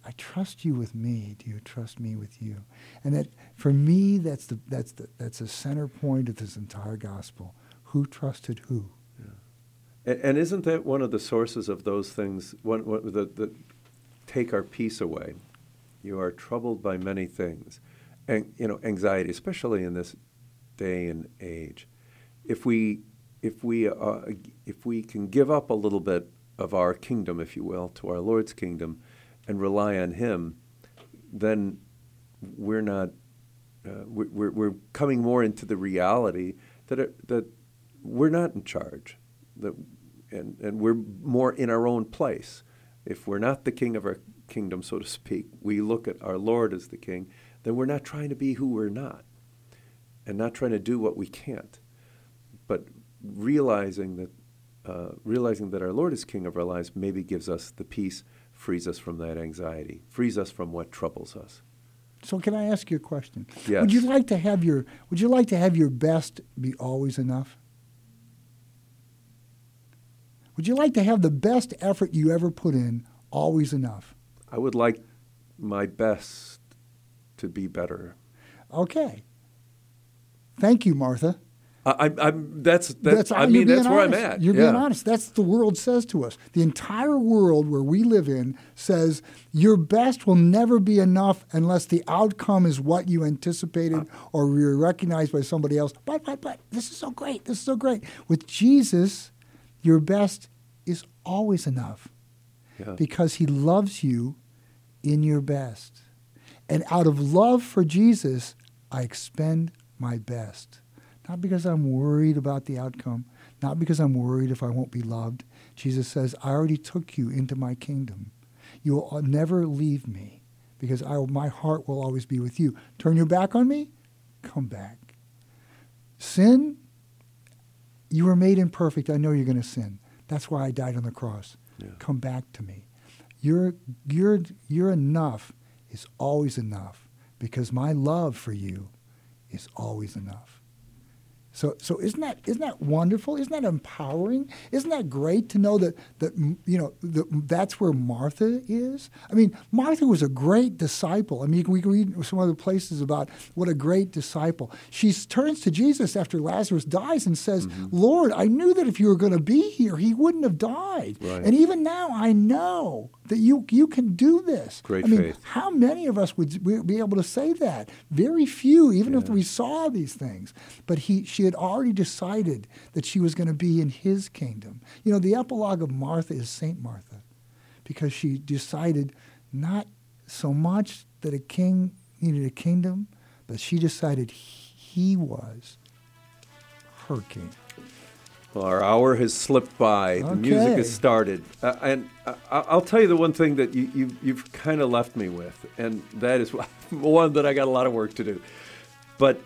I trust you with me. Do you trust me with you? And that for me, that's the that's the that's the center point of this entire gospel. Who trusted who? And, and isn't that one of the sources of those things? One, one that, that take our peace away. You are troubled by many things, and you know anxiety, especially in this day and age. If we if we uh, if we can give up a little bit of our kingdom, if you will, to our Lord's kingdom, and rely on Him, then we're not uh, we're, we're coming more into the reality that it, that we're not in charge, that and and we're more in our own place. If we're not the king of our kingdom, so to speak, we look at our Lord as the king, then we're not trying to be who we're not, and not trying to do what we can't, but realizing that uh, realizing that our Lord is king of our lives maybe gives us the peace, frees us from that anxiety, frees us from what troubles us. So can I ask you a question? Yes. Would you like to have your Would you like to have your best be always enough? Would you like to have the best effort you ever put in always enough? I would like my best to be better. Okay. Thank you, Martha. I, I'm, I'm that's that's, I mean that's where I'm honest. at. You're yeah. being honest. That's the world says to us. The entire world where we live in says your best will never be enough unless the outcome is what you anticipated uh. or you're recognized by somebody else. But but but this is so great. This is so great. With Jesus, your best is always enough Yeah. because he loves you in your best. And out of love for Jesus, I expend my best. Not because I'm worried about the outcome, not because I'm worried if I won't be loved. Jesus says, I already took you into my kingdom. You will uh, never leave me because I, my heart will always be with you. Turn your back on me? Come back. Sin? You were made imperfect. I know you're going to sin. That's why I died on the cross. Yeah. Come back to me. Your, your, your enough is always enough because my love for you is always enough. So, so isn't that isn't that wonderful? Isn't that empowering? Isn't that great to know that that you know that that's where Martha is? I mean, Martha was a great disciple. I mean, we can read some other places about what a great disciple. She turns to Jesus after Lazarus dies and says, Mm-hmm. "Lord, I knew that if you were going to be here, he wouldn't have died. Right. And even now, I know that you you can do this." Great I mean, faith. how many of us would be able to say that? Very few, even if we saw these things. But he, she had already decided that she was going to be in his kingdom. You know, the epilogue of Martha is Saint Martha, because she decided not so much that a king needed a kingdom, but she decided he was her king. Well, our hour has slipped by. The music has started, uh, and I, I'll tell you the one thing that you, you you've kind of left me with, and that is one that I got a lot of work to do. But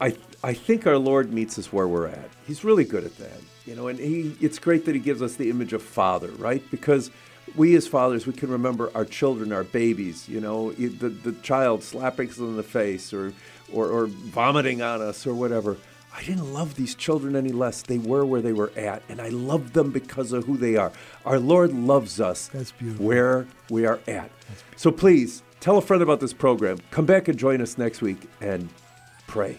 I I think our Lord meets us where we're at. He's really good at that, you know. And he it's great that he gives us the image of father, right? Because we as fathers we can remember our children, our babies, you know, the the child slapping us in the face or or, or vomiting on us or whatever. I didn't love these children any less. They were where they were at, and I loved them because of who they are. Our Lord loves us where we are at. So please tell a friend about this program. Come back and join us next week and pray.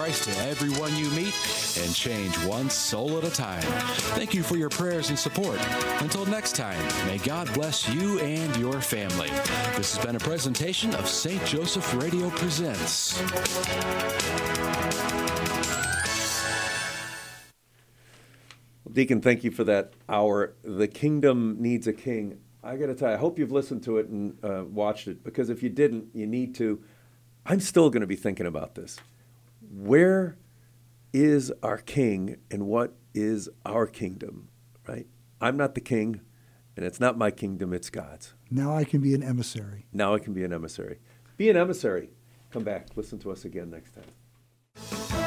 Christ to everyone you meet and change one soul at a time. Thank you for your prayers and support. Until next time, may God bless you and your family. This has been a presentation of St. Joseph Radio Presents. Deacon, thank you for that hour. The kingdom needs a king. I got to tell you, I hope you've listened to it and uh, watched it because if you didn't, you need to. I'm still going to be thinking about this. Where is our king and what is our kingdom, right? I'm not the king, and it's not my kingdom, it's God's. Now I can be an emissary. Now I can be an emissary. Be an emissary. Come back. Listen to us again next time.